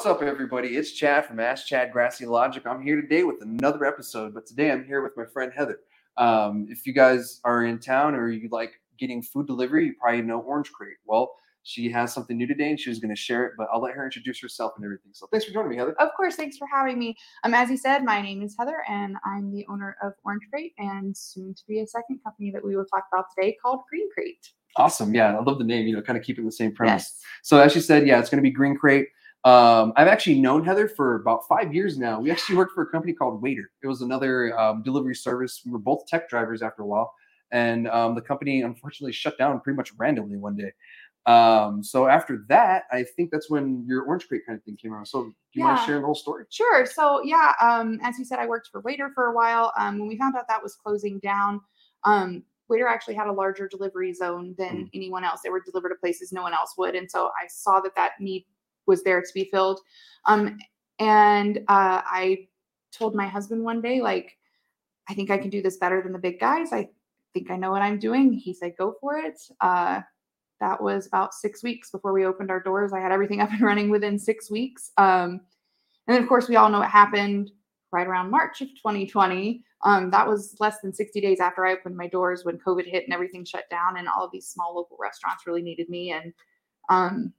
What's up, everybody? It's Chad from Ask Chad Grassy Logic. I'm here today with another episode, but today I'm here with my friend Heather. Um, if you guys are in town or you like getting food delivery, you probably know Orange Crate. Well, she has something new today and she was going to share it, but I'll let her introduce herself and everything. So thanks for joining me, Heather. Of course, thanks for having me. Um, as you said, my name is Heather, and I'm the owner of Orange Crate, and soon to be a second company that we will talk about today called Green Crate. Awesome. Yeah, I love the name, you know, kind of keeping the same premise. Yes. So as she said, yeah, it's going to be Green Crate. Um, I've actually known Heather for about five years now. We actually worked for a company called Waiter. It was another um, delivery service. We were both tech drivers after a while, and um, the company unfortunately shut down pretty much randomly one day. Um, so after that, I think that's when your Orange Crate kind of thing came around. So do you want to share the whole story? Sure. So yeah, um, as you said, I worked for Waiter for a while. Um, when we found out that was closing down, um, Waiter actually had a larger delivery zone than Mm. anyone else. They were delivered to places no one else would, and so I saw that that need was there to be filled. Um, and uh, I told my husband one day, like, I think I can do this better than the big guys. I think I know what I'm doing. He said, go for it. Uh, that was about six weeks before we opened our doors. I had everything up and running within six weeks. Um, and then, of course, we all know what happened right around March of 2020. Um, that was less than 60 days after I opened my doors when COVID hit and everything shut down, and all of these small local restaurants really needed me. And um,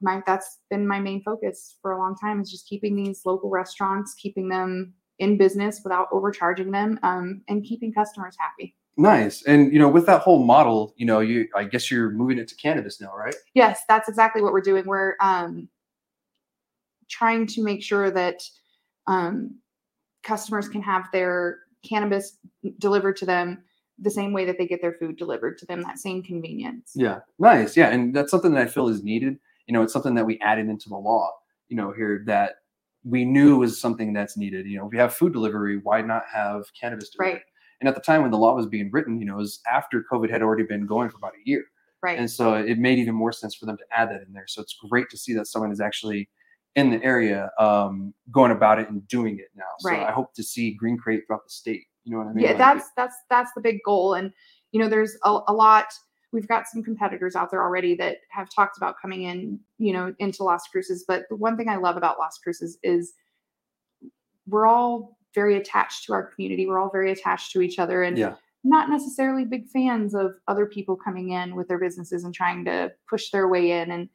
my that's been my main focus for a long time is just keeping these local restaurants, keeping them in business without overcharging them, um, and keeping customers happy. Nice. And you know, with that whole model, you know, you I guess you're moving it to cannabis now, right? Yes, that's exactly what we're doing. We're um, trying to make sure that um, customers can have their cannabis delivered to them the same way that they get their food delivered to them, that same convenience. Yeah. Nice. Yeah. And that's something that I feel is needed. You know, it's something that we added into the law, you know, here that we knew was something that's needed. You know, if we have food delivery, why not have cannabis delivery? Right. And at the time when the law was being written, you know, it was after COVID had already been going for about a year. Right. And so it made even more sense for them to add that in there. So it's great to see that someone is actually in the area um, going about it and doing it now. So Right. I hope to see Green Crate throughout the state. You know what I mean? yeah, that's that's that's the big goal. And you know, there's a, a lot. We've got some competitors out there already that have talked about coming in, you know, into Las Cruces. But the one thing I love about Las Cruces is we're all very attached to our community. We're all very attached to each other, and Yeah. not necessarily big fans of other people coming in with their businesses and trying to push their way in. And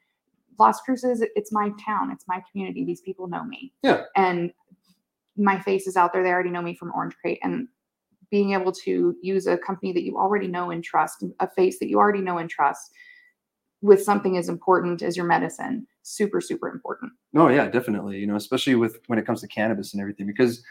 Las Cruces, it's my town, it's my community. These people know me. Yeah. And my face is out there. They already know me from Orange Crate. And being able to use a company that you already know and trust, a face that you already know and trust with something as important as your medicine, super, super important. No, yeah, definitely. You know, especially with when it comes to cannabis and everything, because,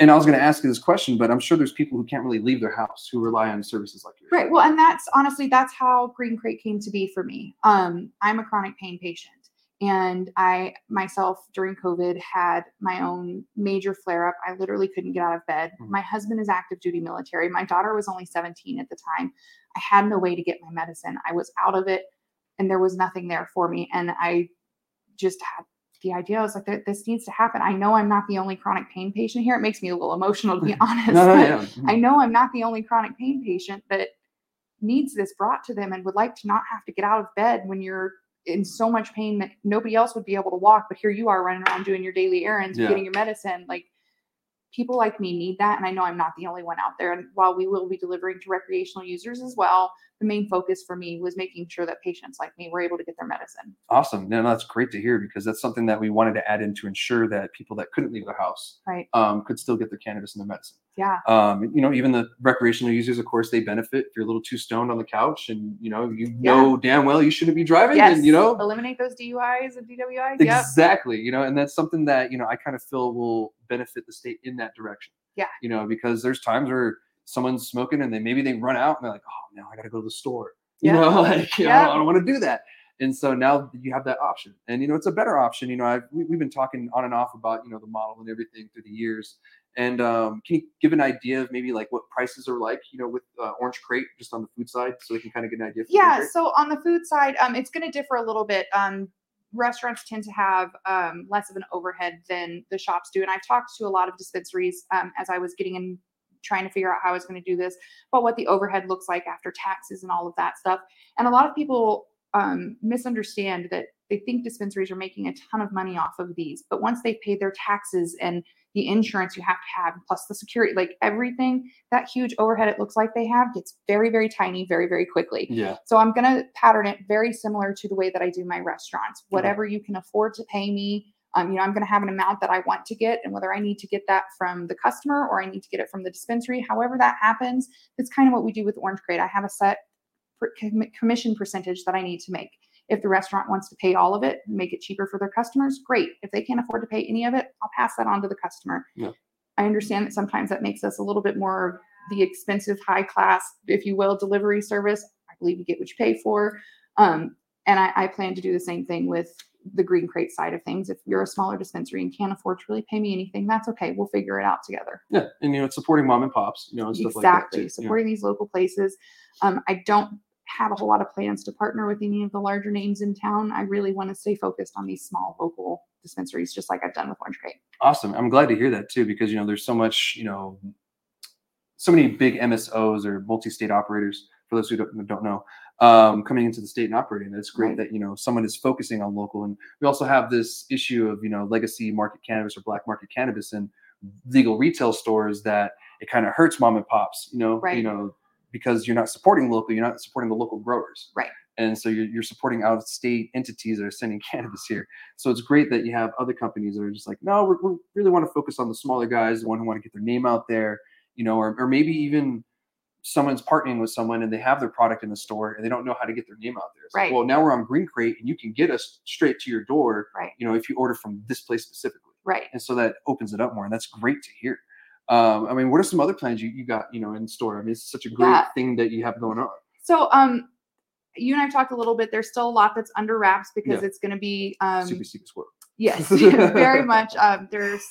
and I was going to ask you this question, but I'm sure there's people who can't really leave their house who rely on services like yours. Right. Well, and that's honestly that's how Green Crate came to be for me. Um, I'm a chronic pain patient, and I myself during COVID had my own major flare up. I literally couldn't get out of bed. Mhm. My husband is active duty military. My daughter was only 17 at the time. I had no way to get my medicine. I was out of it, and there was nothing there for me. And I just had the idea. I was like, this needs to happen. I know I'm not the only chronic pain patient here. It makes me a little emotional to be honest. No, no, yeah. Mhm. I know I'm not the only chronic pain patient that needs this brought to them and would like to not have to get out of bed when you're in so much pain that nobody else would be able to walk, but here you are running around doing your daily errands, Yeah. getting your medicine. Like people like me need that. And I know I'm not the only one out there. And while we will be delivering to recreational users as well, the main focus for me was making sure that patients like me were able to get their medicine. Awesome. No, that's great to hear because that's something that we wanted to add in to ensure that people that couldn't leave their house Right. um, could still get their cannabis and their medicine. Yeah. Um, you know, even the recreational users, of course, they benefit if you're a little too stoned on the couch and, you know, you Yeah. know damn well you shouldn't be driving Yes. and, you know, eliminate those DUIs and DWIs. Yep. Exactly. You know, and that's something that, you know, I kind of feel will benefit the state in that direction. Yeah. You know, because there's times where someone's smoking and they maybe they run out and they're like, oh no, I gotta go to the store. You Yeah. know, like you know, Yeah. I don't want to do that. And so now you have that option. And you know, it's a better option. You know, I've we, we've been talking on and off about, you know, the model and everything through the years. And um, can you give an idea of maybe like what prices are like, you know, with uh, Orange Crate just on the food side, so we can kind of get an idea. Yeah, so on the food side, um, it's going to differ a little bit. Um, restaurants tend to have um, less of an overhead than the shops do, and I've talked to a lot of dispensaries um, as I was getting in, trying to figure out how I was going to do this, but what the overhead looks like after taxes and all of that stuff. And a lot of people um, misunderstand that they think dispensaries are making a ton of money off of these, but once they pay their taxes and the insurance you have to have, plus the security, like everything, that huge overhead it looks like they have gets very, very tiny very, very quickly. Yeah. So I'm going to pattern it very similar to the way that I do my restaurants. Whatever you can afford to pay me, um, you know, I'm going to have an amount that I want to get, and whether I need to get that from the customer or I need to get it from the dispensary, however that happens, it's kind of what we do with Orange Crate. I have a set commission percentage that I need to make. If the restaurant wants to pay all of it, make it cheaper for their customers, great. If they can't afford to pay any of it, I'll pass that on to the customer. Yeah. I understand that sometimes that makes us a little bit more the expensive, high class, if you will, delivery service. I believe you get what you pay for. Um, and I, I plan to do the same thing with the green crate side of things. If you're a smaller dispensary and can't afford to really pay me anything, that's okay. We'll figure it out together. Yeah. And you know, it's supporting mom and pops, you know, and stuff like that. exactly. Supporting these local places. Um, I don't have a whole lot of plans to partner with any of the larger names in town. I really want to stay focused on these small local dispensaries, just like I've done with Orange Crate. Awesome. I'm glad to hear that too, because you know, there's so much, you know, so many big MSOs or multi-state operators. For those who don't, don't know, um, coming into the state and operating, it's great Right. that you know someone is focusing on local. And we also have this issue of you know legacy market cannabis or black market cannabis in legal retail stores that it kind of hurts mom and pops. You know, Right. you know, because you're not supporting local, you're not supporting the local growers. Right. And so you're, you're supporting out of state entities that are sending cannabis here. So it's great that you have other companies that are just like, no, we really want to focus on the smaller guys, the one who want to get their name out there, you know, or, or maybe even someone's partnering with someone and they have their product in the store and they don't know how to get their name out there. It's like, Right. well, now we're on Green Crate and you can get us straight to your door, Right. you know, if you order from this place specifically. Right. And so that opens it up more. And that's great to hear. Um, I mean, what are some other plans you, you got, you know, in store? I mean, it's such a great Yeah. thing that you have going on. So, um, you and I talked a little bit. There's still a lot that's under wraps because Yeah. it's going to be um, Super secret squirrel. Yes, very much. Um, there's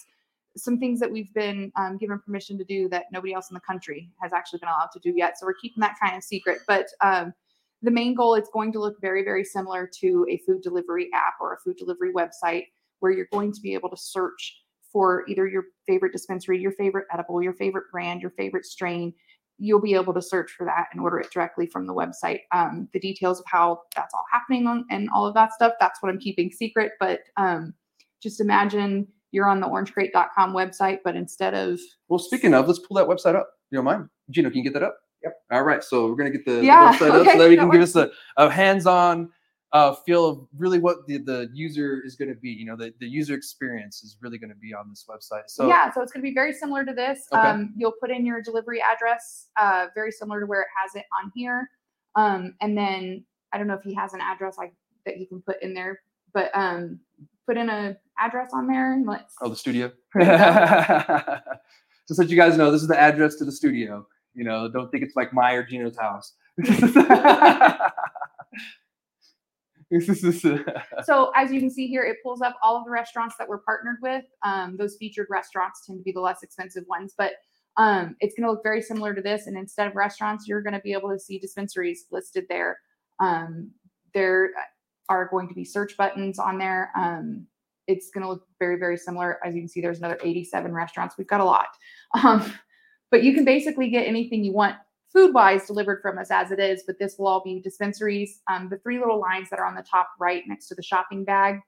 some things that we've been um, given permission to do that nobody else in the country has actually been allowed to do yet. So we're keeping that kind of secret. But um, the main goal is going to look very, very similar to a food delivery app or a food delivery website where you're going to be able to search for either your favorite dispensary, your favorite edible, your favorite brand, your favorite strain. You'll be able to search for that and order it directly from the website. Um, the details of how that's all happening on, and all of that stuff, that's what I'm keeping secret. But um, just imagine you're on the orangecrate.com website, but instead of Well, speaking of, let's pull that website up. You don't mind? Gino, can you get that up? Yep. All right. So we're gonna get the, the Yeah, website up so that we that can give us a, a hands-on uh, feel of really what the, the user is gonna be. You know, the, the user experience is really gonna be on this website. So yeah, so it's going to be very similar to this. Okay. Um, you'll put in your delivery address, uh, very similar to where it has it on here. Um, and then I don't know if he has an address like that he can put in there, but um, put in a address on there and let's. oh, the studio. Just let you guys know, this is the address to the studio. You know, don't think it's like my or Gino's house. So as you can see here, it pulls up all of the restaurants that we're partnered with. Um, those featured restaurants tend to be the less expensive ones, but um, it's going to look very similar to this. And instead of restaurants, you're going to be able to see dispensaries listed there. Um, there are going to be search buttons on there. Um, it's going to look very, very similar. As you can see, there's another 87 restaurants. We've got a lot. Um, but you can basically get anything you want food wise delivered from us as it is, but this will all be dispensaries. Um, the three little lines that are on the top right next to the shopping bag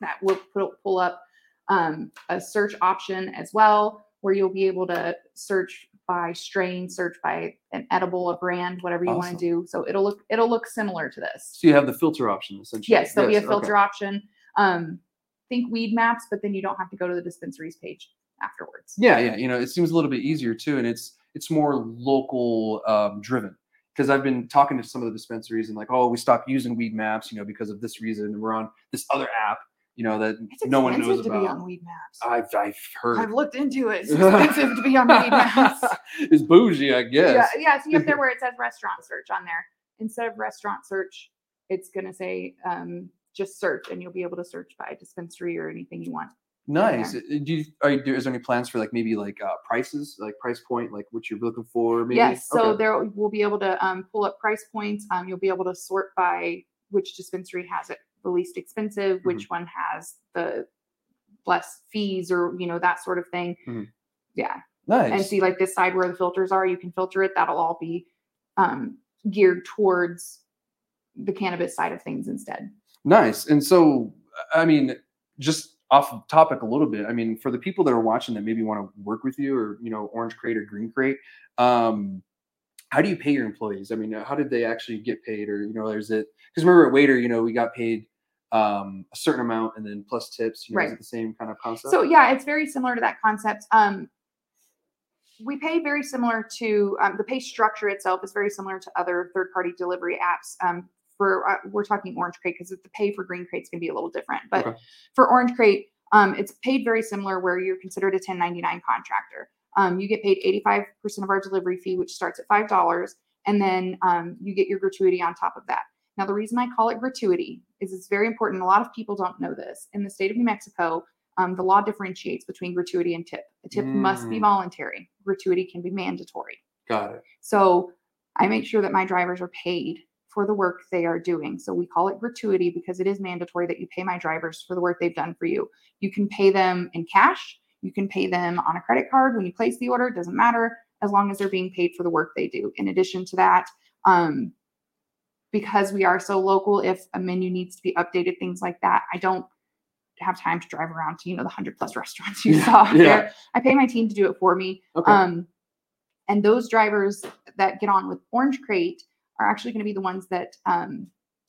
that will pull, pull up um, a search option as well, where you'll be able to search by strain, search by an edible, a brand, whatever you want to do. So it'll look it'll look similar to this. so you have the filter option essentially. Yes, there'll be a okay. filter option. Um, think Weedmaps, but then you don't have to go to the dispensaries page afterwards. Yeah, yeah. You know, it seems a little bit easier too, and it's it's more local um, driven. Because I've been talking to some of the dispensaries and like, oh, we stopped using Weedmaps, you know, because of this reason, and we're on this other app, you know, that It's no one knows expensive to be about. on Weedmaps. I've I've heard. I've looked into it. It's expensive to be on Weedmaps. it's bougie, I guess. Yeah, yeah. See up there where it says restaurant search on there. Instead of restaurant search, it's gonna say um, just search, and you'll be able to search by dispensary or anything you want. Nice. Uh, Do you, are you, is there any plans for like maybe like uh, prices, like price point, like what you're looking for? Maybe. Yes. So Okay. there we'll be able to um, pull up price points. Um, you'll be able to sort by which dispensary has it the least expensive, Mm-hmm. which one has the less fees, or you know that sort of thing. Mhm. Yeah. nice. and see like this side where the filters are you can filter it that'll all be um, geared towards the cannabis side of things instead. Nice. And so, I mean, just off topic a little bit. I mean, for the people that are watching that maybe want to work with you, or you know, Orange Crate or Green Crate, um, how do you pay your employees? I mean, how did they actually get paid, or you know, is it because remember at Waiter, you know, we got paid um, a certain amount and then plus tips. You know, Is Right. it the same kind of concept? So yeah, it's very similar to that concept. Um, we pay very similar to um, the pay structure itself is very similar to other third-party delivery apps. Um, for uh, we're talking Orange Crate because the pay for Green Crate's can be a little different, but Okay. for Orange Crate, um, it's paid very similar where you're considered a 1099 contractor. Um, you get paid 85% of our delivery fee, which starts at five dollars, and then um, you get your gratuity on top of that. Now, the reason I call it gratuity is it's very important. A lot of people don't know this. In the state of New Mexico, um, the law differentiates between gratuity and tip. A tip must be Mm. voluntary. Gratuity can be mandatory. got it. So I make sure that my drivers are paid for the work they are doing. So we call it gratuity because it is mandatory that you pay my drivers for the work they've done for you. You can pay them in cash. You can pay them on a credit card when you place the order. It doesn't matter as long as they're being paid for the work they do. In addition to that, um, because we are so local, if a menu needs to be updated, things like that, I don't have time to drive around to you know the hundred plus restaurants you Yeah, saw yeah. there. I pay my team to do it for me. Okay. Um, and those drivers that get on with Orange Crate are actually going to be the ones that um,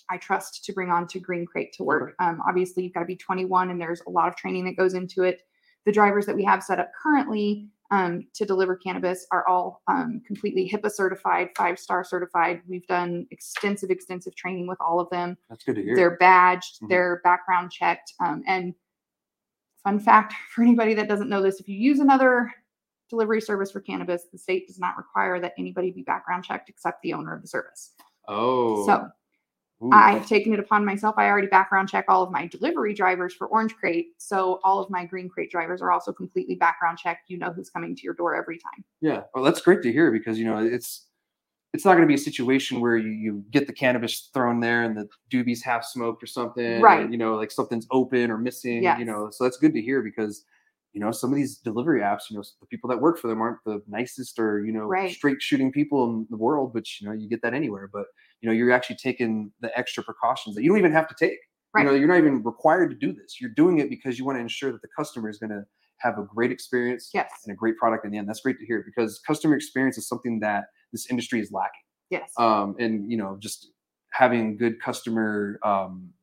I trust to bring on to Green Crate to work. Um, obviously, you've got to be 21, and there's a lot of training that goes into it. The drivers that we have set up currently um, to deliver cannabis are all um, completely HIPAA certified, five star certified. We've done extensive, extensive training with all of them. That's good to hear. They're badged, Mhm. they're background checked. Um, and fun fact for anybody that doesn't know this, if you use another delivery service for cannabis, the state does not require that anybody be background checked except the owner of the service. oh. So Ooh. I've taken it upon myself. I already background check all of my delivery drivers for Orange Crate. So all of my Green Crate drivers are also completely background checked. You know who's coming to your door every time. Yeah, well, that's great to hear because you know it's it's not going to be a situation where you, you get the cannabis thrown there and the doobie's half smoked or something, or, Right. you know, like something's open or missing. Yes. You know, so that's good to hear because you know some of these delivery apps, you know, the people that work for them aren't the nicest or you know Right. straight shooting people in the world, but you know you get that anywhere. But you know you're actually taking the extra precautions that you don't even have to take. Right. You know, you're not even required to do this. You're doing it because you want to ensure that the customer is going to have a great experience Yes. and a great product in the end. That's great to hear because customer experience is something that this industry is lacking. Yes. Um, and you know, just having good customer um,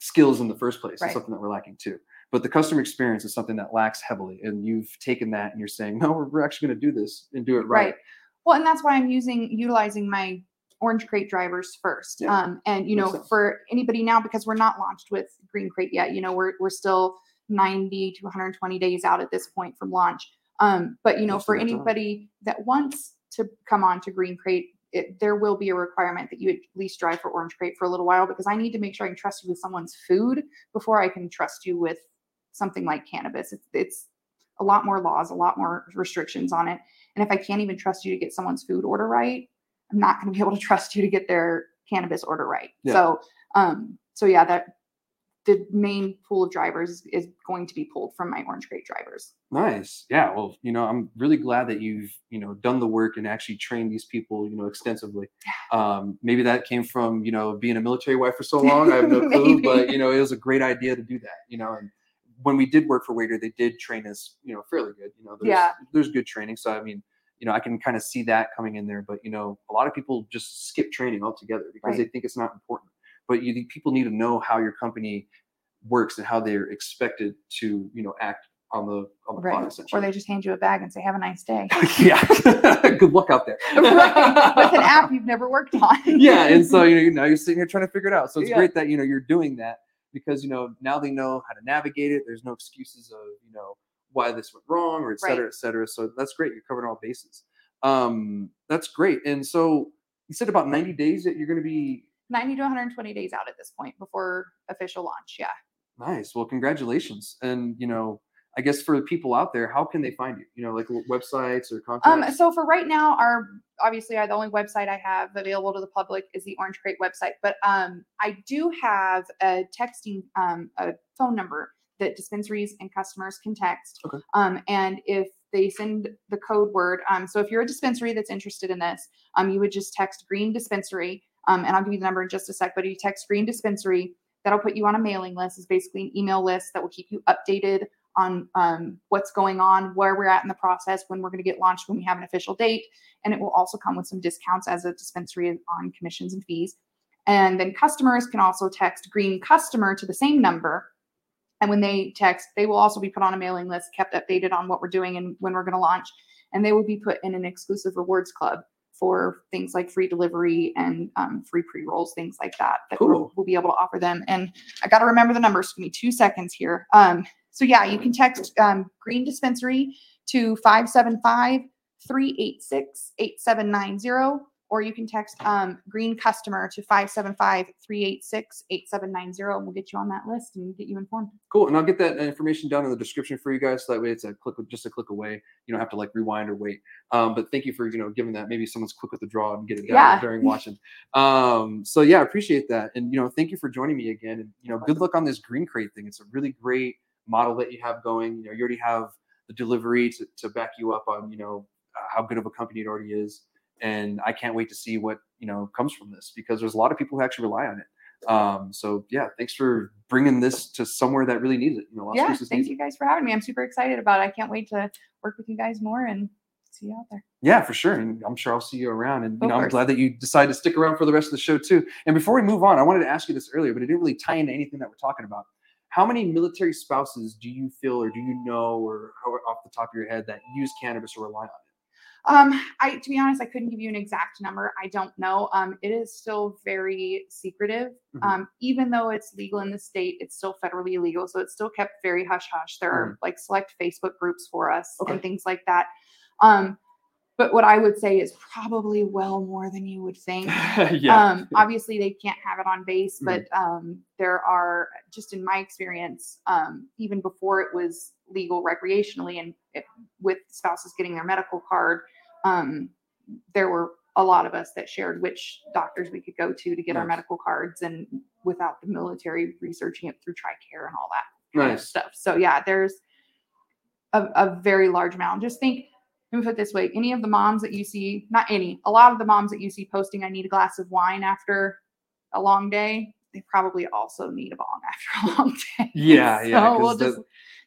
skills in the first place Right. is something that we're lacking too. But the customer experience is something that lacks heavily, and you've taken that and you're saying, no, we're, we're actually going to do this and do it right. Right. Well, and that's why I'm using utilizing my orange crate drivers first. Yeah, Um, and you makes know, sense. for anybody now, because we're not launched with green crate yet, you know, we're we're still 90 to 120 days out at this point from launch. Um, but you know, for the time. anybody that wants to come on to green crate, it, there will be a requirement that you at least drive for orange crate for a little while because I need to make sure I can trust you with someone's food before I can trust you with something like cannabis. It's, it's a lot more laws, a lot more restrictions on it. And if I can't even trust you to get someone's food order right, I'm not going to be able to trust you to get their cannabis order right. Yeah. So, um, so yeah, that the main pool of drivers is, is going to be pulled from my orange crate drivers. Nice. Yeah. Well, you know, I'm really glad that you've, you know, done the work and actually trained these people, you know, extensively. Um, maybe that came from, you know, being a military wife for so long. I have no clue, but you know, it was a great idea to do that, you know, and when we did work for Waiter, they did train us, you know, fairly good. You know, there's, Yeah. there's good training. So, I mean, you know, I can kind of see that coming in there, but you know, a lot of people just skip training altogether because they think it's not important. But you people need to know how your company works and how they're expected to, you know, act on the on the Right. fly Or they just hand you a bag and say, have a nice day. yeah. Good luck out there. right. With an app you've never worked on. yeah, and so you know now you're sitting here trying to figure it out. So it's Yeah. great that you know you're doing that because you know now they know how to navigate it. There's no excuses of you know why this went wrong or et cetera, Right. et cetera. So that's great. You're covering all bases. Um, that's great. And so you said about 90 days that you're going to be 90 to 120 days out at this point before official launch. Yeah. nice. Well, congratulations. And you know, I guess for the people out there, how can they find you? You know, like websites or contacts. Um, so for right now, our obviously I, the only website I have available to the public is the Orange Crate website, but um, I do have a texting um, a phone number that dispensaries and customers can text. Okay. Um, and if they send the code word, um, so if you're a dispensary that's interested in this, um, you would just text Green Dispensary Um, and I'll give you the number in just a sec. But if you text Green Dispensary, that'll put you on a mailing list. It's basically an email list that will keep you updated on um, what's going on, where we're at in the process, when we're going to get launched, when we have an official date. And it will also come with some discounts as a dispensary on commissions and fees. And then customers can also text Green Customer to the same number. And when they text, they will also be put on a mailing list, kept updated on what we're doing and when we're going to launch. And they will be put in an exclusive rewards club for things like free delivery and um, free pre rolls, things like that, that we'll, Cool. we'll be able to offer them. And I got to remember the numbers. Give me two seconds here. Um, so, yeah, you can text um, Green Dispensary to 575 386 8790, or you can text um, Green Customer to 575 386 8790, and we'll get you on that list and get you informed. Cool, and I'll get that information down in the description for you guys. So that way, it's a click, just a click away. You don't have to like rewind or wait. Um, but thank you for you know giving that. Maybe someone's quick with the draw and get it done Yeah. during watching. Um, so yeah, I appreciate that, and you know, thank you for joining me again. And you know, good luck on this green crate thing. It's a really great model that you have going. You know, you already have the delivery to, to back you up on you know uh, how good of a company it already is. And I can't wait to see what you know comes from this because there's a lot of people who actually rely on it. Um, so yeah, thanks for bringing this to somewhere that really needs it. You know, Las yeah, thank you guys for having me. I'm super excited about it. I can't wait to work with you guys more and see you out there. Yeah, for sure. And I'm sure I'll see you around. And you know, I'm glad that you decided to stick around for the rest of the show too. And before we move on, I wanted to ask you this earlier, but it didn't really tie into anything that we're talking about. How many military spouses do you feel, or do you know, or off the top of your head, that use cannabis or rely on it? Um, I to be honest, I couldn't give you an exact number. I don't know. Um, it is still very secretive. Mhm. Um, even though it's legal in the state, it's still federally illegal, so it's still kept very hush hush. There are like select Facebook groups for us Okay. and things like that. Um, but what I would say is probably well more than you would think. Um, obviously, they can't have it on base, Mhm. but um, there are, just in my experience, um, even before it was legal recreationally and it, with spouses getting their medical card, um, there were a lot of us that shared which doctors we could go to to get our medical cards and without the military researching it through TRICARE and all that kind of stuff. So, yeah, there's a, a very large amount. Just think, let me put it this way any of the moms that you see, not any, a lot of the moms that you see posting, I need a glass of wine after a long day, they probably also need a bong after a long day. Yeah, yeah, So 'cause we'll the- just,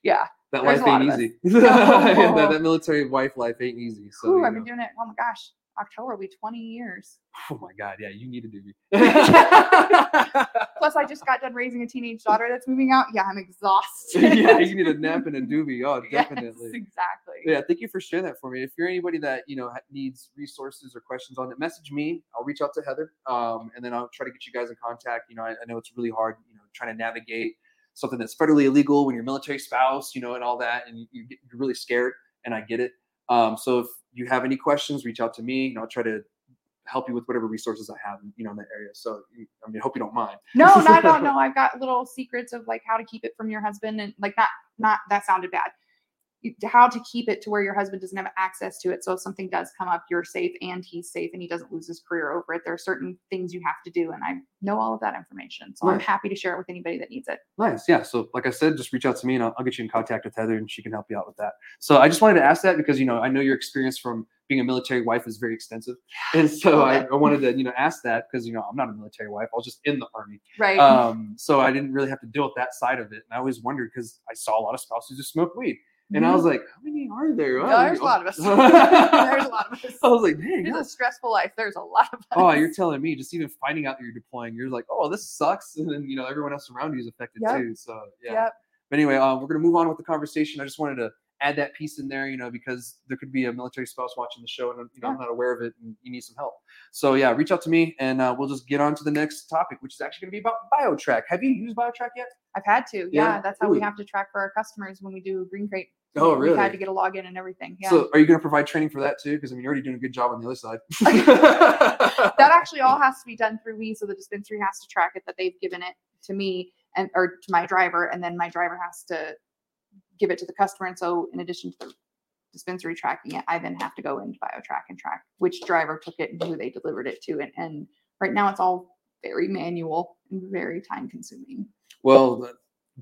yeah. That life ain't easy. that, No. that military wife life ain't easy. So Ooh, I've been doing it. Oh my gosh. October will be 20 years. oh my god, yeah, you need to do me. Plus, I just got done raising a teenage daughter that's moving out. Yeah, I'm exhausted. yeah, you need a nap and a doobie. Oh, Yes, definitely. exactly. yeah thank you for sharing that for me if you're anybody that you know needs resources or questions on it message me i'll reach out to heather um, and then i'll try to get you guys in contact you know I, I know it's really hard you know trying to navigate something that's federally illegal when you're a military spouse you know and all that and you, you get, you're really scared and i get it um, so if you have any questions reach out to me and i'll try to help you with whatever resources i have you know in that area so i mean I hope you don't mind No, at all. No, I've got little secrets of like how to keep it from your husband and like not not that sounded bad. How to keep it to where your husband doesn't have access to it. So if something does come up, you're safe and he's safe and he doesn't lose his career over it. There are certain things you have to do, and I know all of that information. So I'm happy to share it with anybody that needs it. Nice. Yeah. So, like I said, just reach out to me and I'll, I'll get you in contact with Heather and she can help you out with that. So, I just wanted to ask that because, you know, I know your experience from being a military wife is very extensive. And so, I. I wanted to, you know, ask that because, you know, I'm not a military wife. I was just in the army. Right. Um, so, I didn't really have to deal with that side of it. And I always wondered because I saw a lot of spouses who smoke weed. And I Mhm. was like, how many are there? No, Oh, there's a lot of us. oh. there's a lot of us. I was like, dang. It's a stressful life. There's a lot of us. Oh, you're telling me just even finding out that you're deploying, you're like, oh, this sucks. And then, you know, everyone else around you is affected Yep. too. So, yeah. Yep. But anyway, um, we're going to move on with the conversation. I just wanted to add that piece in there, you know, because there could be a military spouse watching the show and, you know, I'm not aware of it and you need some help. So, yeah, reach out to me and uh, we'll just get on to the next topic, which is actually going to be about BioTrack. Have you used BioTrack yet? I've had to. Yeah? Yeah, that's how we have to track for our customers when we do Green Crate. Oh, really? had to get a login and everything. Yeah. So, are you going to provide training for that too? Because, I mean, you're already doing a good job on the other side. that actually all has to be done through me. So the dispensary has to track it that they've given it to me and or to my driver, and then my driver has to give it to the customer. And so in addition to the dispensary tracking it, I then have to go into BioTrack and track which driver took it and who they delivered it to. And, and right now it's all very manual and very time consuming. Well,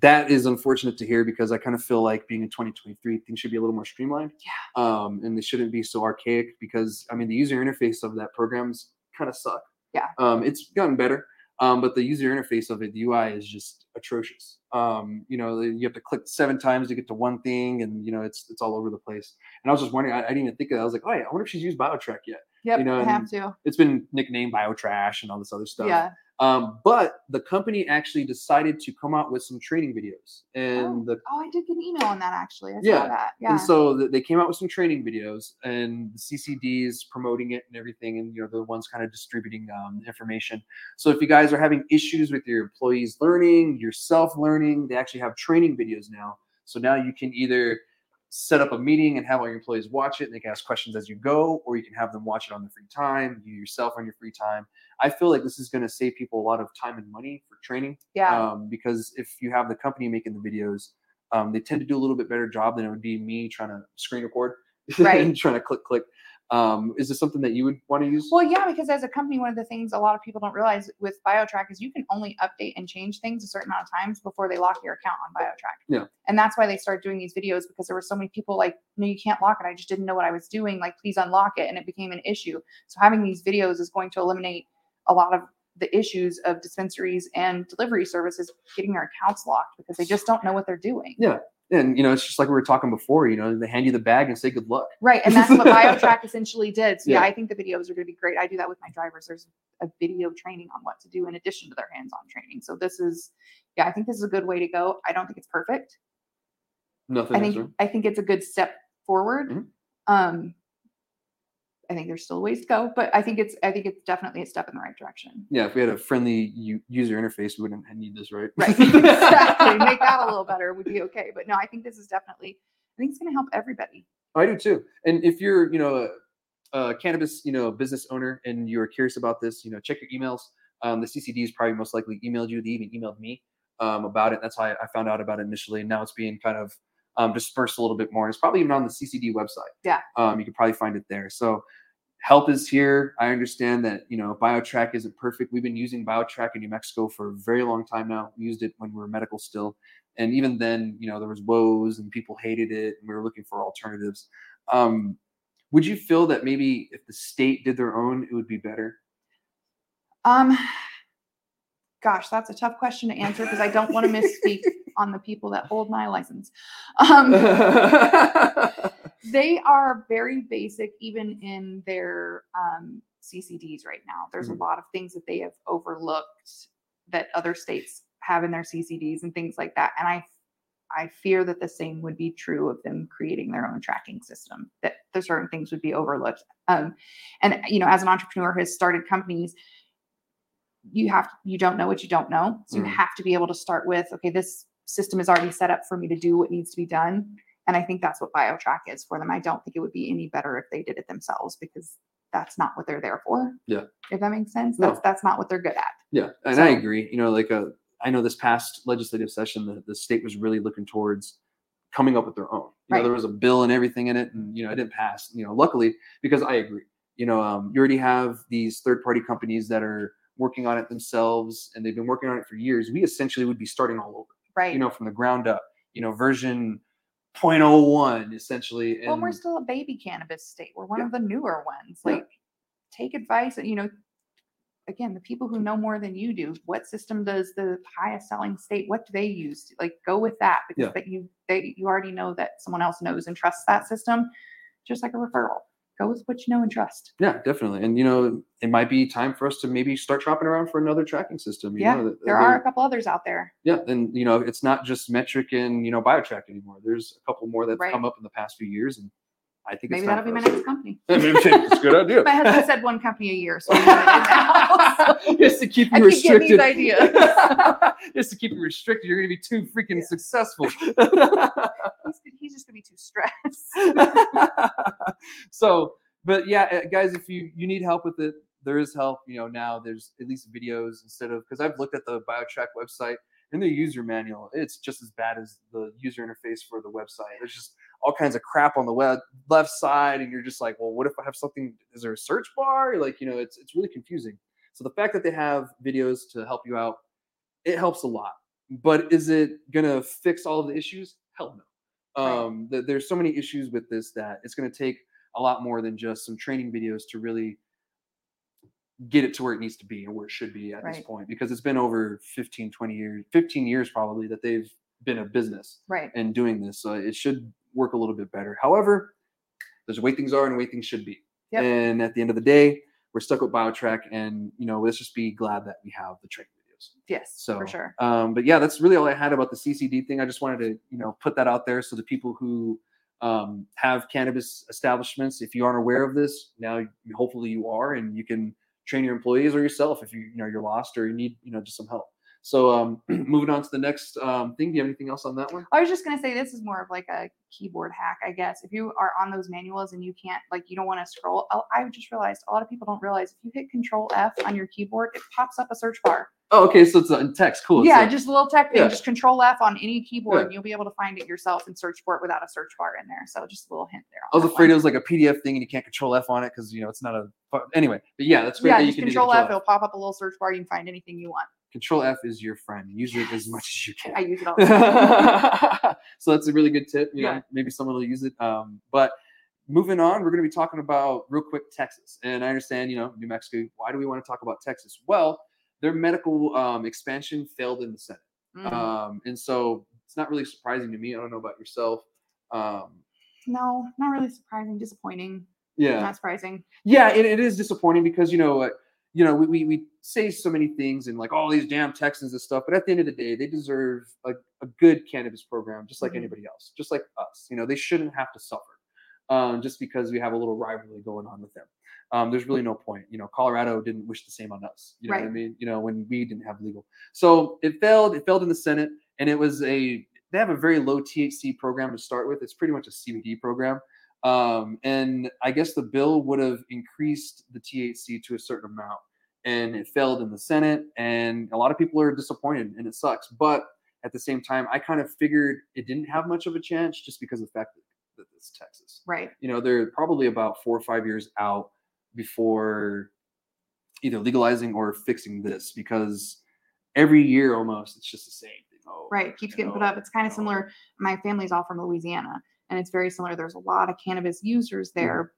that is unfortunate to hear because I kind of feel like being in 2023, things should be a little more streamlined. Yeah. Um, and they shouldn't be so archaic because I mean the user interface of that programs kind of suck. Yeah. Um, it's gotten better. Um, but the user interface of it, the UI is just atrocious. Um, you know, you have to click seven times to get to one thing, and you know, it's it's all over the place. And I was just wondering, I, I didn't even think of that. I was like, oh yeah, I wonder if she's used BioTrack yet. Yep, You know, I have to. It's been nicknamed BioTrash and all this other stuff. Yeah. Um, but the company actually decided to come out with some training videos, and the Oh, I did get an email on that actually. I Yeah, saw that. Yeah. and so th- they came out with some training videos, and the CCD is promoting it and everything, and you know the ones kind of distributing um, information. So if you guys are having issues with your employees learning, yourself learning, they actually have training videos now. So now you can either set up a meeting and have all your employees watch it, and they can ask questions as you go, or you can have them watch it on their free time, you yourself on your free time. I feel like this is going to save people a lot of time and money for training yeah. um, because if you have the company making the videos, um, they tend to do a little bit better job than it would be me trying to screen record Right. and trying to click click. Um, is this something that you would want to use? Well, yeah, because as a company, one of the things a lot of people don't realize with BioTrack is you can only update and change things a certain amount of times before they lock your account on BioTrack. Yeah. And that's why they started doing these videos because there were so many people like, no, you can't lock it. I just didn't know what I was doing. Like, please unlock it. And it became an issue. So having these videos is going to eliminate a lot of the issues of dispensaries and delivery services getting their accounts locked because they just don't know what they're doing. And you know, it's just like we were talking before. You know, they hand you the bag and say good luck. Right. And that's what BioTrack essentially did. So yeah. Yeah. I think the videos are going to be great. I do that with my drivers. There's a video training on what to do in addition to their hands-on training. So this is, yeah, I think this is a good way to go. I don't think it's perfect. Nothing. I think? I think it's a good step forward. Mhm. Um, I think there's still ways to go, but I think it's I think it's definitely a step in the right direction. Yeah, if we had a friendly u- user interface, we wouldn't need this, right? Right. exactly. Make that a little better would be okay. But no, I think this is definitely I think it's going to help everybody. I do too. And if you're, you know, a, a cannabis, you know, business owner and you're curious about this, you know, check your emails. Um, the is probably most likely emailed you. They even emailed me um, about it. That's how I, I found out about it initially. And now it's being kind of um, dispersed a little bit more. And it's probably even on the CCD website. Yeah. Um, you can probably find it there. So help is here. I understand that, you know, BioTrack isn't perfect. We've been using BioTrack in New Mexico for a very long time now. We used it when we were medical still. And even then, you know, there was woes and people hated it and we were looking for alternatives. Um, would you feel that maybe if the state did their own, it would be better? Um, gosh, that's a tough question to answer because I don't want to misspeak on the people that hold my license. Um, they are very basic, even in their um, CCDs right now. There's Mhm. a lot of things that they have overlooked that other states have in their CCDs and things like that. And I, I fear that the same would be true of them creating their own tracking system. That there's certain things would be overlooked. Um, and you know, as an entrepreneur who has started companies, you have you don't know what you don't know, so you Mhm. have to be able to start with okay, this system is already set up for me to do what needs to be done. And I think that's what BioTrack is for them. I don't think it would be any better if they did it themselves because that's not what they're there for. Yeah. If that makes sense. No. That's that's not what they're good at. Yeah, and I agree. You know, like uh, I know this past legislative session, the, the state was really looking towards coming up with their own. You know, there was a bill and everything in it, and you know, it didn't pass. You know, luckily because I agree. You know, um, you already have these third-party companies that are working on it themselves, and they've been working on it for years. We essentially would be starting all over. Right. You know, from the ground up. You know, version 0.01 essentially. And well, we're still a baby cannabis state. We're one Yeah. of the newer ones. Yeah. Like take advice and you know again the people who know more than you do what system does the highest selling state what do they use like go with that because Yeah. that you they you already know that someone else knows and trusts that system just like a referral go with what you know and trust yeah, definitely. And you know, it might be time for us to maybe start shopping around for another tracking system. You yeah know, there are a couple others out there Yeah, and you know, it's not just Metrc and you know biotrack anymore. There's a couple more that have Right. come up in the past few years, and I think maybe it's that'll be my next company Maybe it's a good idea. my husband said one company a year so I'm doing it now. just to keep I you keep getting these restricted. ideas. just to keep you restricted, you're gonna be too freaking Yeah. successful. he's, he's just gonna be too stressed so, but yeah, uh, guys, if you you need help with it, there is help. You know, now there's at least videos instead of because I've looked at the BioTrack website and the user manual. It's just as bad as the user interface for the website. It's just all kinds of crap on the web left side, and you're just like, well, what if I have something? Is there a search bar? Like, you know, it's it's really confusing. So the fact that they have videos to help you out, it helps a lot. But is it gonna fix all of the issues? Hell no. Right. Um, th- there's so many issues with this that it's gonna take a lot more than just some training videos to really get it to where it needs to be and where it should be at this point because it's been over 15 20 years 15 years probably that they've been a business Right. and doing this so it should work a little bit better however there's the way things are and the way things should be Yep. and at the end of the day we're stuck with biotrack and you know let's just be glad that we have the training videos Yes. so for sure. um, but yeah, that's really all I had about the CCD thing. I just wanted to, you know, put that out there so the people who um, have cannabis establishments, if you aren't aware of this, now hopefully you are, and you can train your employees or yourself if you, you know, you're lost or you need, you know, just some help. So um, moving on to the next um, thing. Do you have anything else on that one? I was just gonna say this is more of like a keyboard hack, I guess. If you are on those manuals and you can't, like, you don't want to scroll. oh, I just realized a lot of people don't realize if you hit Control F on your keyboard, it pops up a search bar. Oh, okay. So it's uh, in text. Cool. yeah, So- just a little tech thing. yeah. Just Control F on any keyboard, Yeah. and you'll be able to find it yourself and search for it without a search bar in there. So just a little hint there. I was afraid one. it was like a PDF thing and you can't control F on it because you know it's not a. Anyway, but yeah, that's great. Yeah, that you just can do the Control F. It'll pop up a little search bar. You can find anything you want. Control F is your friend. Use it as much as you can. I use it all. the time. so that's a really good tip. You know, Yeah. maybe someone will use it. Um, but moving on, we're going to be talking about real quick Texas. And I understand, you know, New Mexico. Why do we want to talk about Texas? Well, their medical um, expansion failed in the Senate, Mhm. um, and so it's not really surprising to me. I don't know about yourself. Um, no, not really surprising. Disappointing. yeah, Not surprising. yeah, it, it is disappointing because you know, uh, you know, we, we we say so many things and like all these damn Texans and stuff, but at the end of the day, they deserve a, a good cannabis program just like Mhm. anybody else, just like us. You know, they shouldn't have to suffer um, just because we have a little rivalry going on with them. Um, there's really no point. You know, Colorado didn't wish the same on us. You know what I mean? You know, when we didn't have legal, so it failed. It failed in the Senate, and it was a they have a very low THC program to start with. It's pretty much a CBD program. Um, and I guess the bill would have increased the THC to a certain amount, and it failed in the Senate. And a lot of people are disappointed, and it sucks. But at the same time, I kind of figured it didn't have much of a chance just because of the fact that, it's Texas. Right. You know, they're probably about four or five years out before either legalizing or fixing this because every year almost it's just the same thing. Oh, Right. Keeps getting put up. It's kind of similar. My family's all from Louisiana, and it's very similar. There's a lot of cannabis users there,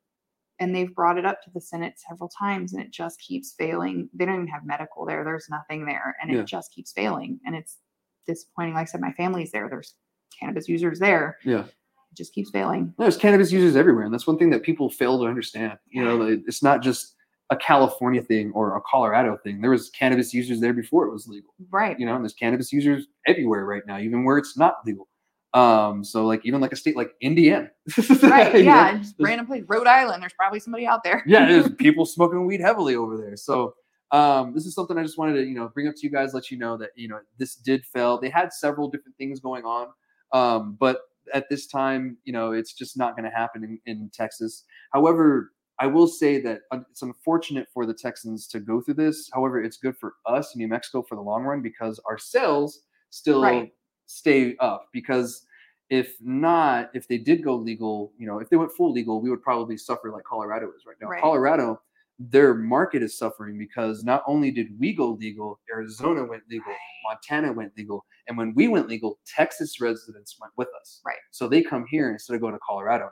and they've brought it up to the Senate several times, and it just keeps failing. They don't even have medical there. There's nothing there, and Yeah. it just keeps failing, and it's disappointing. Like I said, my family's there. There's cannabis users there. Yeah. It just keeps failing. There's cannabis users everywhere, and that's one thing that people fail to understand. You know, it's not just a California thing or a Colorado thing. There was cannabis users there before it was legal. Right. You know, and there's cannabis users everywhere right now, even where it's not legal. Um, so like even like a state like Indiana. Right. know, Yeah. and Just random place. Rhode Island. There's probably somebody out there. yeah, there's people smoking weed heavily over there. So um, this is something I just wanted to, you know, bring up to you guys, let you know that, you know, this did fail. They had several different things going on. Um, but at this time, you know, it's just not going to happen in, in Texas. However, I will say that it's unfortunate for the Texans to go through this. However, it's good for us in New Mexico for the long run because our sales still Right. Stay up. Because if not, if they did go legal, you know, if they went full legal, we would probably suffer like Colorado is right now. Right. Colorado, their market is suffering because not only did we go legal, Arizona went legal, Right. Montana went legal, and when we went legal, Texas residents went with us. Right. So they come here instead of going to Colorado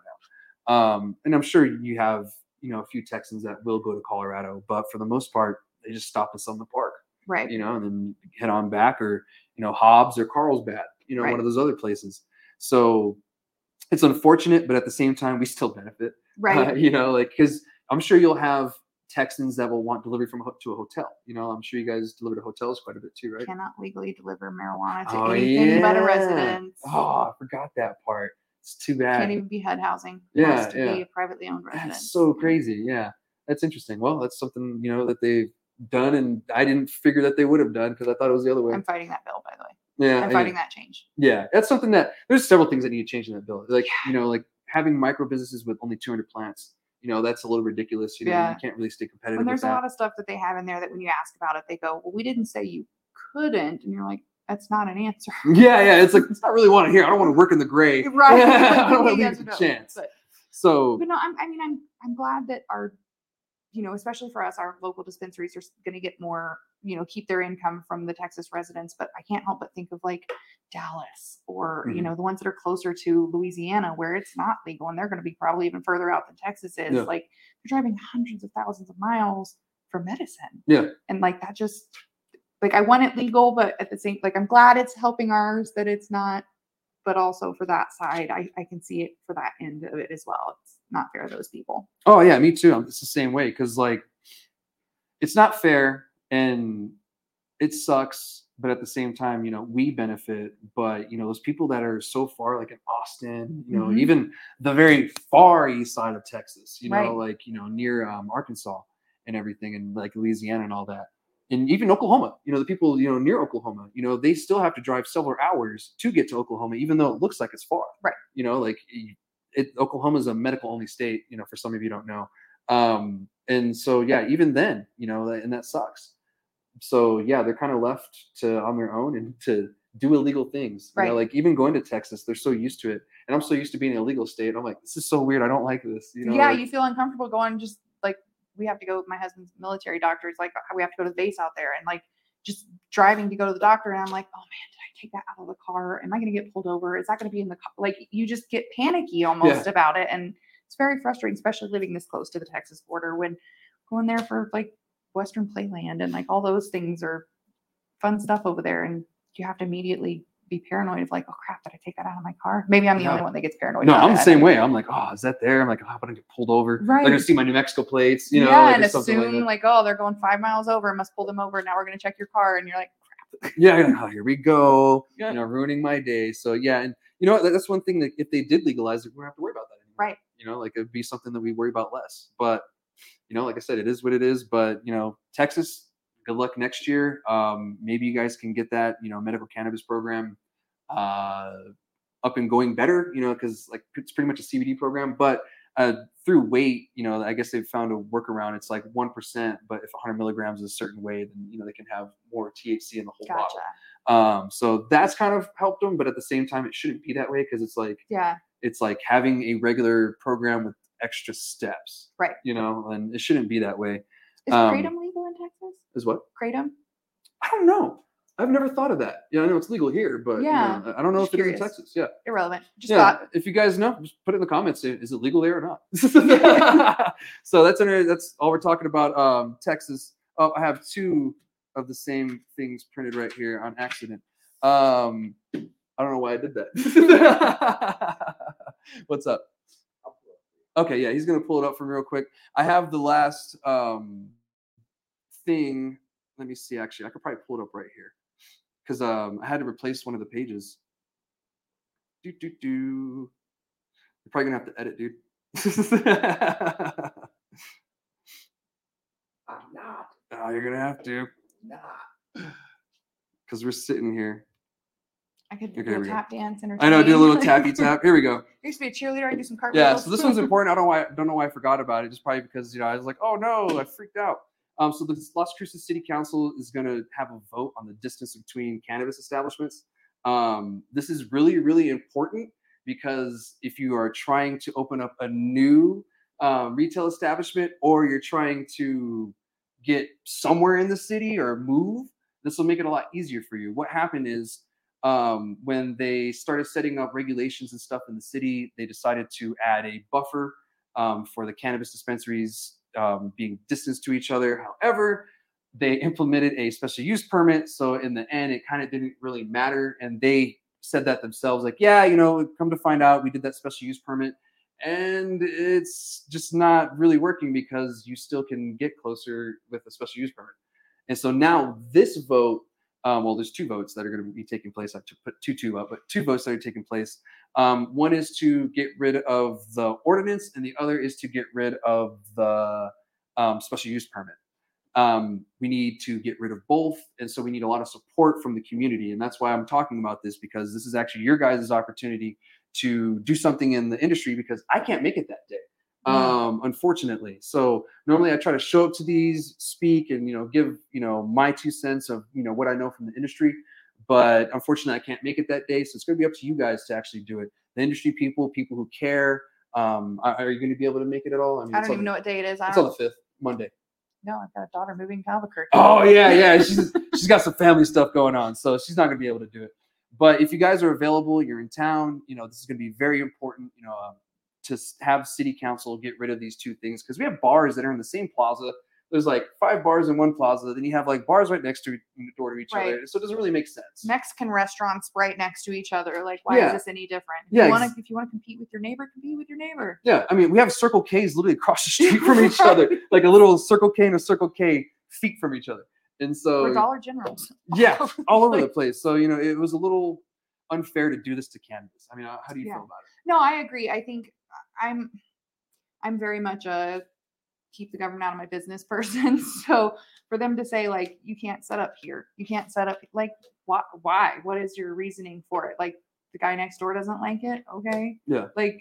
now. Um, and I'm sure you have, you know, a few Texans that will go to Colorado, but for the most part, they just stop us on the park, Right. you know, and then head on back, or you know, Hobbs or Carlsbad, you know, Right. one of those other places. So it's unfortunate, but at the same time, we still benefit. Right. Uh, you know, like because I'm sure you'll have Texans that will want delivery from a, to a hotel. You know, I'm sure you guys deliver to hotels quite a bit too, right? Cannot legally deliver marijuana to Oh, anything but a yeah. residence. Oh, I forgot that part. It's too bad. Can't even be HUD housing. It Yeah, has to yeah. be a privately owned residence. That's so crazy. Yeah, that's interesting. Well, that's something you know that they've done, and I didn't figure that they would have done because I thought it was the other way. I'm fighting that bill, by the way. yeah, I'm yeah. fighting that change. Yeah, that's something that there's several things that need to change in that bill. Like you know, like having micro businesses with only 200 plants. You know, that's a little ridiculous. You know, Yeah. you can't really stay competitive. With there's a lot of stuff that they have in there that when you ask about it, they go, Well, we didn't say you couldn't. And you're like, That's not an answer. Yeah, yeah. It's like it's not really want to hear. I don't want to work in the gray. right. I don't want to leave no. chance. But, So but no, I'm, I mean, I'm I'm glad that our, you know, especially for us, our local dispensaries are going to get more, you know, keep their income from the Texas residents. But I can't help but think of like Dallas or you Mhm. know the ones that are closer to Louisiana where it's not legal and they're going to be probably even further out than Texas is. Yeah. Like they're driving hundreds of thousands of miles for medicine. Yeah. And like that just like I want it legal, but at the same like I'm glad it's helping ours that it's not, but also for that side, I, I can see it for that end of it as well. It's not fair to those people. Oh yeah, me too. It's the same way because like it's not fair and it sucks, but at the same time, you know, we benefit. But you know, those people that are so far, like in Austin, you know, Mhm. even the very far east side of Texas, you know, Right. like you know, near um, Arkansas and everything, and like Louisiana and all that. And even Oklahoma, you know, the people, you know, near Oklahoma, you know, they still have to drive several hours to get to Oklahoma, even though it looks like it's far. Right. You know, like it, Oklahoma is a medical only state, you know, for some of you don't know. Um, and so, yeah, even then, you know, and that sucks. So yeah, they're kind of left to on their own and to do illegal things. You know, Right. like even going to Texas, they're so used to it. And I'm so used to being in a legal state. I'm like, this is so weird. I don't like this. You know, yeah, like- you feel uncomfortable going just like we have to go my husband's military doctor is like we have to go to the base out there and like just driving to go to the doctor and I'm like, oh man, did I take that out of the car? Am I gonna get pulled over? Is that gonna be in the car? Like you just get panicky almost about it. And it's very frustrating, especially living this close to the Texas border when going there for like Western Playland and like all those things are fun stuff over there and you have to immediately be paranoid of like, oh crap, did I take that out of my car? Maybe I'm the Yeah. only one that gets paranoid. no, I'm the same way. I'm like, oh, is that there? I'm like, oh, I'm gonna get pulled over. Right. They're gonna see my New Mexico plates, you know, yeah, like, and something like assume like, oh, they're going five miles over. Must pull them over. Now we're gonna check your car, and you're like, yeah, yeah, oh, here we go. Yeah. You know, ruining my day. So yeah, and you know? That's one thing that if they did legalize it, we don't have to worry about that anymore. Right. You know, like it'd be something that we worry about less. But you know, like I said, it is what it is. But you know, Texas, good luck next year. Um, maybe you guys can get that, you know, medical cannabis program uh up and going better, you know, because like it's pretty much a CBD program, but uh, through weight, you know, I guess they've found a workaround. It's like one percent, but if 100 milligrams is a certain way, then you know they can have more THC in the whole gotcha. bottle. Um, so that's kind of helped them, but at the same time, it shouldn't be that way because it's like Yeah, it's like having a regular program with extra steps, Right. You know, and it shouldn't be that way. is Um, kratom legal in Texas? Is what? Kratom? I don't know. I've never thought of that. Yeah, I know it's legal here, but you Yeah, know, I don't know just if it is in. Texas. Yeah. Irrelevant. Just yeah, thought. if you guys know, just put it in the comments. Is it legal there or not? so that's that's all we're talking about. Um, Texas. Oh, I have two of the same things printed right here on accident. Um, I don't know why I did that. What's up? Okay, yeah, he's gonna pull it up for me real quick. I have the last um thing. Let me see. Actually, I could probably pull it up right here because um I had to replace one of the pages. Do do do. You're probably gonna have to edit, dude. I'm not. oh, you're gonna have to Not. because we're sitting here. I could Okay, do here a we go. tap dance. And I know, do a little entertain. tappy tap. Here we go. I used to be a cheerleader. I do some cartwheels. Yeah, so this one's important. I don't know why don't know why I forgot about it. Just probably because you know I was like, oh no, I freaked out. Um, so the Las Cruces City Council is going to have a vote on the distance between cannabis establishments. Um, this is really really important because if you are trying to open up a new um, retail establishment or you're trying to get somewhere in the city or move, this will make it a lot easier for you. What happened is um, when they started setting up regulations and stuff in the city, they decided to add a buffer um, for the cannabis dispensaries um, being distanced to each other. However, they implemented a special use permit. So in the end, it kind of didn't really matter. And they said that themselves, like, yeah, you know, come to find out, we did that special use permit. And it's just not really working because you still can get closer with a special use permit. And so now this vote um, well, there's two votes that are going to be taking place. I have to put two two up, but two votes that are taking place. Um, one is to get rid of the ordinance, and the other is to get rid of the um, special use permit. Um, we need to get rid of both, and so we need a lot of support from the community, and that's why I'm talking about this because this is actually your guys' opportunity to do something in the industry because I can't make it that day. Um, unfortunately. So normally I try to show up to these, speak, and you know, give you know my two cents of you know what I know from the industry. But unfortunately, I can't make it that day, so it's going to be up to you guys to actually do it. The industry people, people who care. Um, are, you going to be able to make it at all? mean, I don't even the- know what day it is. I It's on the fifth, Monday. No, I've got a daughter moving to Albuquerque. Oh yeah, yeah. She's she's got some family stuff going on, so she's not gonna be able to do it. But if you guys are available, you're in town. You know this is gonna be very important. You know um, to have city council get rid of these two things because we have bars that are in the same plaza there's like five bars in one plaza. Then you have like bars right next to door to each Right. other. So it doesn't really make sense. Mexican restaurants right next to each other. Like, why Yeah. is this any different? If Yeah, you want ex- to, if you want to compete with your neighbor, compete with your neighbor. Yeah, I mean, we have Circle K's literally across the street from each other, like a little Circle K and a Circle K feet from each other. And so, We're Dollar Generals. yeah, all over the place. So, you know, it was a little unfair to do this to cannabis. I mean, uh, how do you Yeah. feel about it? No, I agree. I think I'm I'm very much a keep the government out of my business person. So for them to say like you can't set up here, you can't set up like why why? What is your reasoning for it? Like the guy next door doesn't like it, okay? Yeah. Like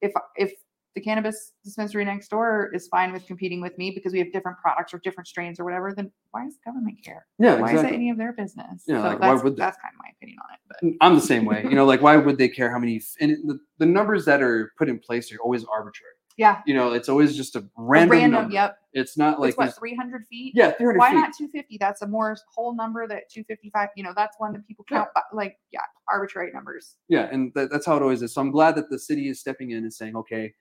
if if the cannabis dispensary next door is fine with competing with me because we have different products or different strains or whatever, then why does government care? Yeah, Why is it any of their business? Yeah, so like, why that's, would they? that's kind of my opinion on it. But mm, I'm the same way. You know, like, why would they care how many? And the, the numbers that are put in place are always arbitrary. yeah, You know, it's always just a a random, random, number. yep. It's not like, it's what 300 feet yeah, 300 why feet. not 250 that's a more whole number that 255 you know that's one that people Yeah. count by, like yeah arbitrary numbers Yeah, and that, that's how it always is. So I'm glad that the city is stepping in and saying, okay,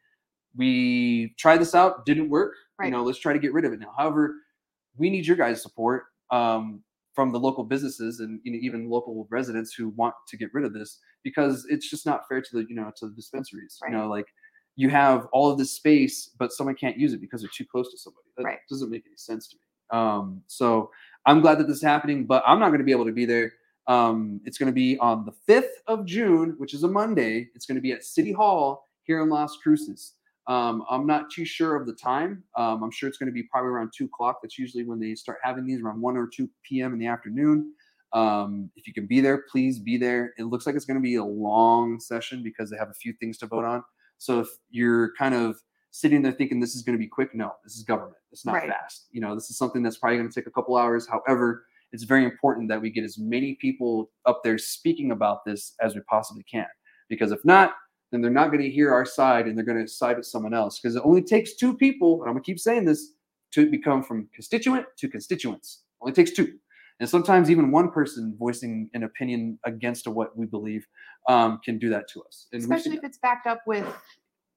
we tried this out, didn't work. Right. You know, let's try to get rid of it now. However, we need your guys' support um, from the local businesses and you know, even local residents who want to get rid of this because it's just not fair to the you know to the dispensaries. Right. You know, like you have all of this space, but someone can't use it because they're too close to somebody. That Right. doesn't make any sense to me. Um, so I'm glad that this is happening, but I'm not going to be able to be there. Um, it's going to be on the 5th of June, which is a Monday. It's going to be at City Hall here in Las Cruces. Um, I'm not too sure of the time. Um, I'm sure it's going to be probably around two o'clock. That's usually when they start having these around 1 or 2 p.m. in the afternoon. Um, if you can be there, please be there. It looks like it's going to be a long session because they have a few things to vote on. So if you're kind of sitting there thinking this is going to be quick, no, this is government. It's not Right. fast. You know, this is something that's probably going to take a couple hours. However, it's very important that we get as many people up there speaking about this as we possibly can. Because if not, then they're not going to hear our side and they're going to side with someone else. Because it only takes two people, and I'm going to keep saying this, to become from constituent to constituents. Only takes two. And sometimes even one person voicing an opinion against what we believe um, can do that to us. And especially if it's backed up with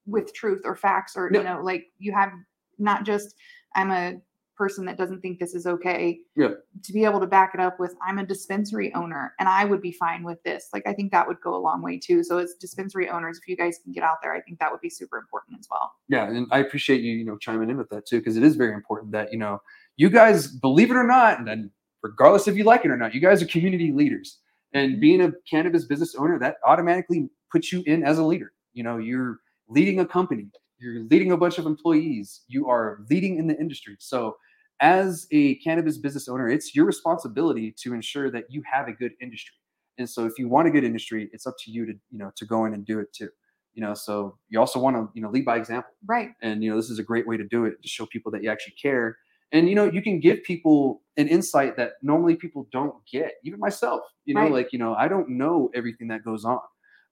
with truth or facts or Yeah. you know like you have not just i'm a person that doesn't think this is okay Yeah. to be able to back it up with i'm a dispensary owner and i would be fine with this like i think that would go a long way too so as dispensary owners if you guys can get out there i think that would be super important as well Yeah, and I appreciate you, you know, chiming in with that too, because it is very important that you know, you guys believe it or not, and then regardless if you like it or not, you guys are community leaders. And Mhm. being a cannabis business owner, that automatically puts you in as a leader. You know, you're leading a company, you're leading a bunch of employees, you are leading in the industry. So, as a cannabis business owner, it's your responsibility to ensure that you have a good industry. And so, if you want a good industry, it's up to you to you know to go in and do it too. You know, so you also want to you know lead by example right and you know this is a great way to do it to show people that you actually care and you know you can give people an insight that normally people don't get even myself you know Right. like you know i don't know everything that goes on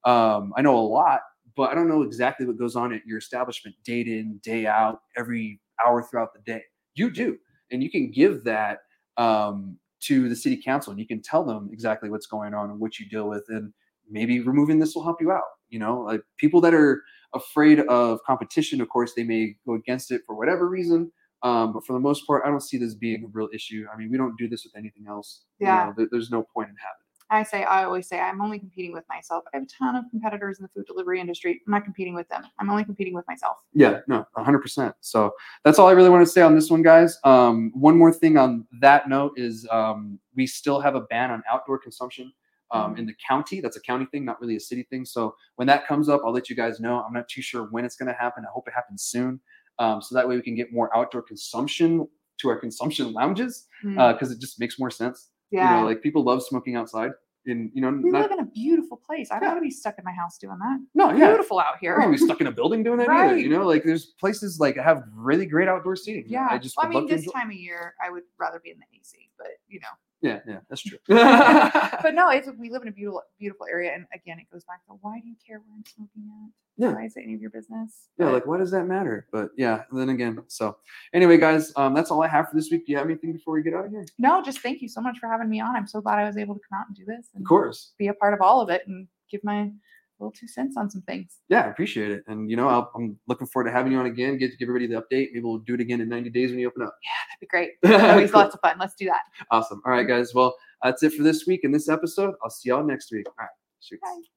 um, i know a lot but i don't know exactly what goes on at your establishment day in day out every hour throughout the day you do and you can give that um, to the city council and you can tell them exactly what's going on and what you deal with and maybe removing this will help you out you know? Like people that are afraid of competition of course they may go against it for whatever reason um, but for the most part i don't see this being a real issue. I mean we don't do this with anything else You Yeah. know, there- there's no point in having I say, I always say, I'm only competing with myself. I have a ton of competitors in the food delivery industry. I'm not competing with them. I'm only competing with myself. yeah no 100% so that's all i really want to say on this one guys um, one more thing on that note is um, we still have a ban on outdoor consumption um, Mhm. in the county that's a county thing not really a city thing so when that comes up i'll let you guys know i'm not too sure when it's going to happen i hope it happens soon um, so that way we can get more outdoor consumption to our consumption lounges Mm, because it just makes more sense yeah. you know like people love smoking outside In, you know we not, live in a beautiful place. I don't Yeah. want to be stuck in my house doing that. no yeah Beautiful out here. I don't want to be stuck in a building doing that either. You know, like there's places like have really great outdoor seating. Yeah. I just well, I mean, this enjoy- time of year, I would rather be in the AC, but you know. Yeah, yeah, that's true. But no, it's we live in a beautiful, beautiful area, and again, it goes back to why do you care where I'm smoking at? Yeah. Why is it any of your business? yeah, But like why does that matter? But yeah, then again, so anyway, guys, um, that's all I have for this week. Do you have anything before we get out of here? no, just thank you so much for having me on. I'm so glad I was able to come out and do this and Of course. be a part of all of it and give my little two cents on some things. Yeah, I appreciate it. And you know, I'll, I'm looking forward to having you on again. Get to give everybody the update. Maybe we'll do it again in 90 days when you open up. Yeah, that'd be great. Always Cool. lots of fun. Let's do that. Awesome. All right, guys. Well, that's it for this week and this episode. I'll see y'all next week. All right. Bye.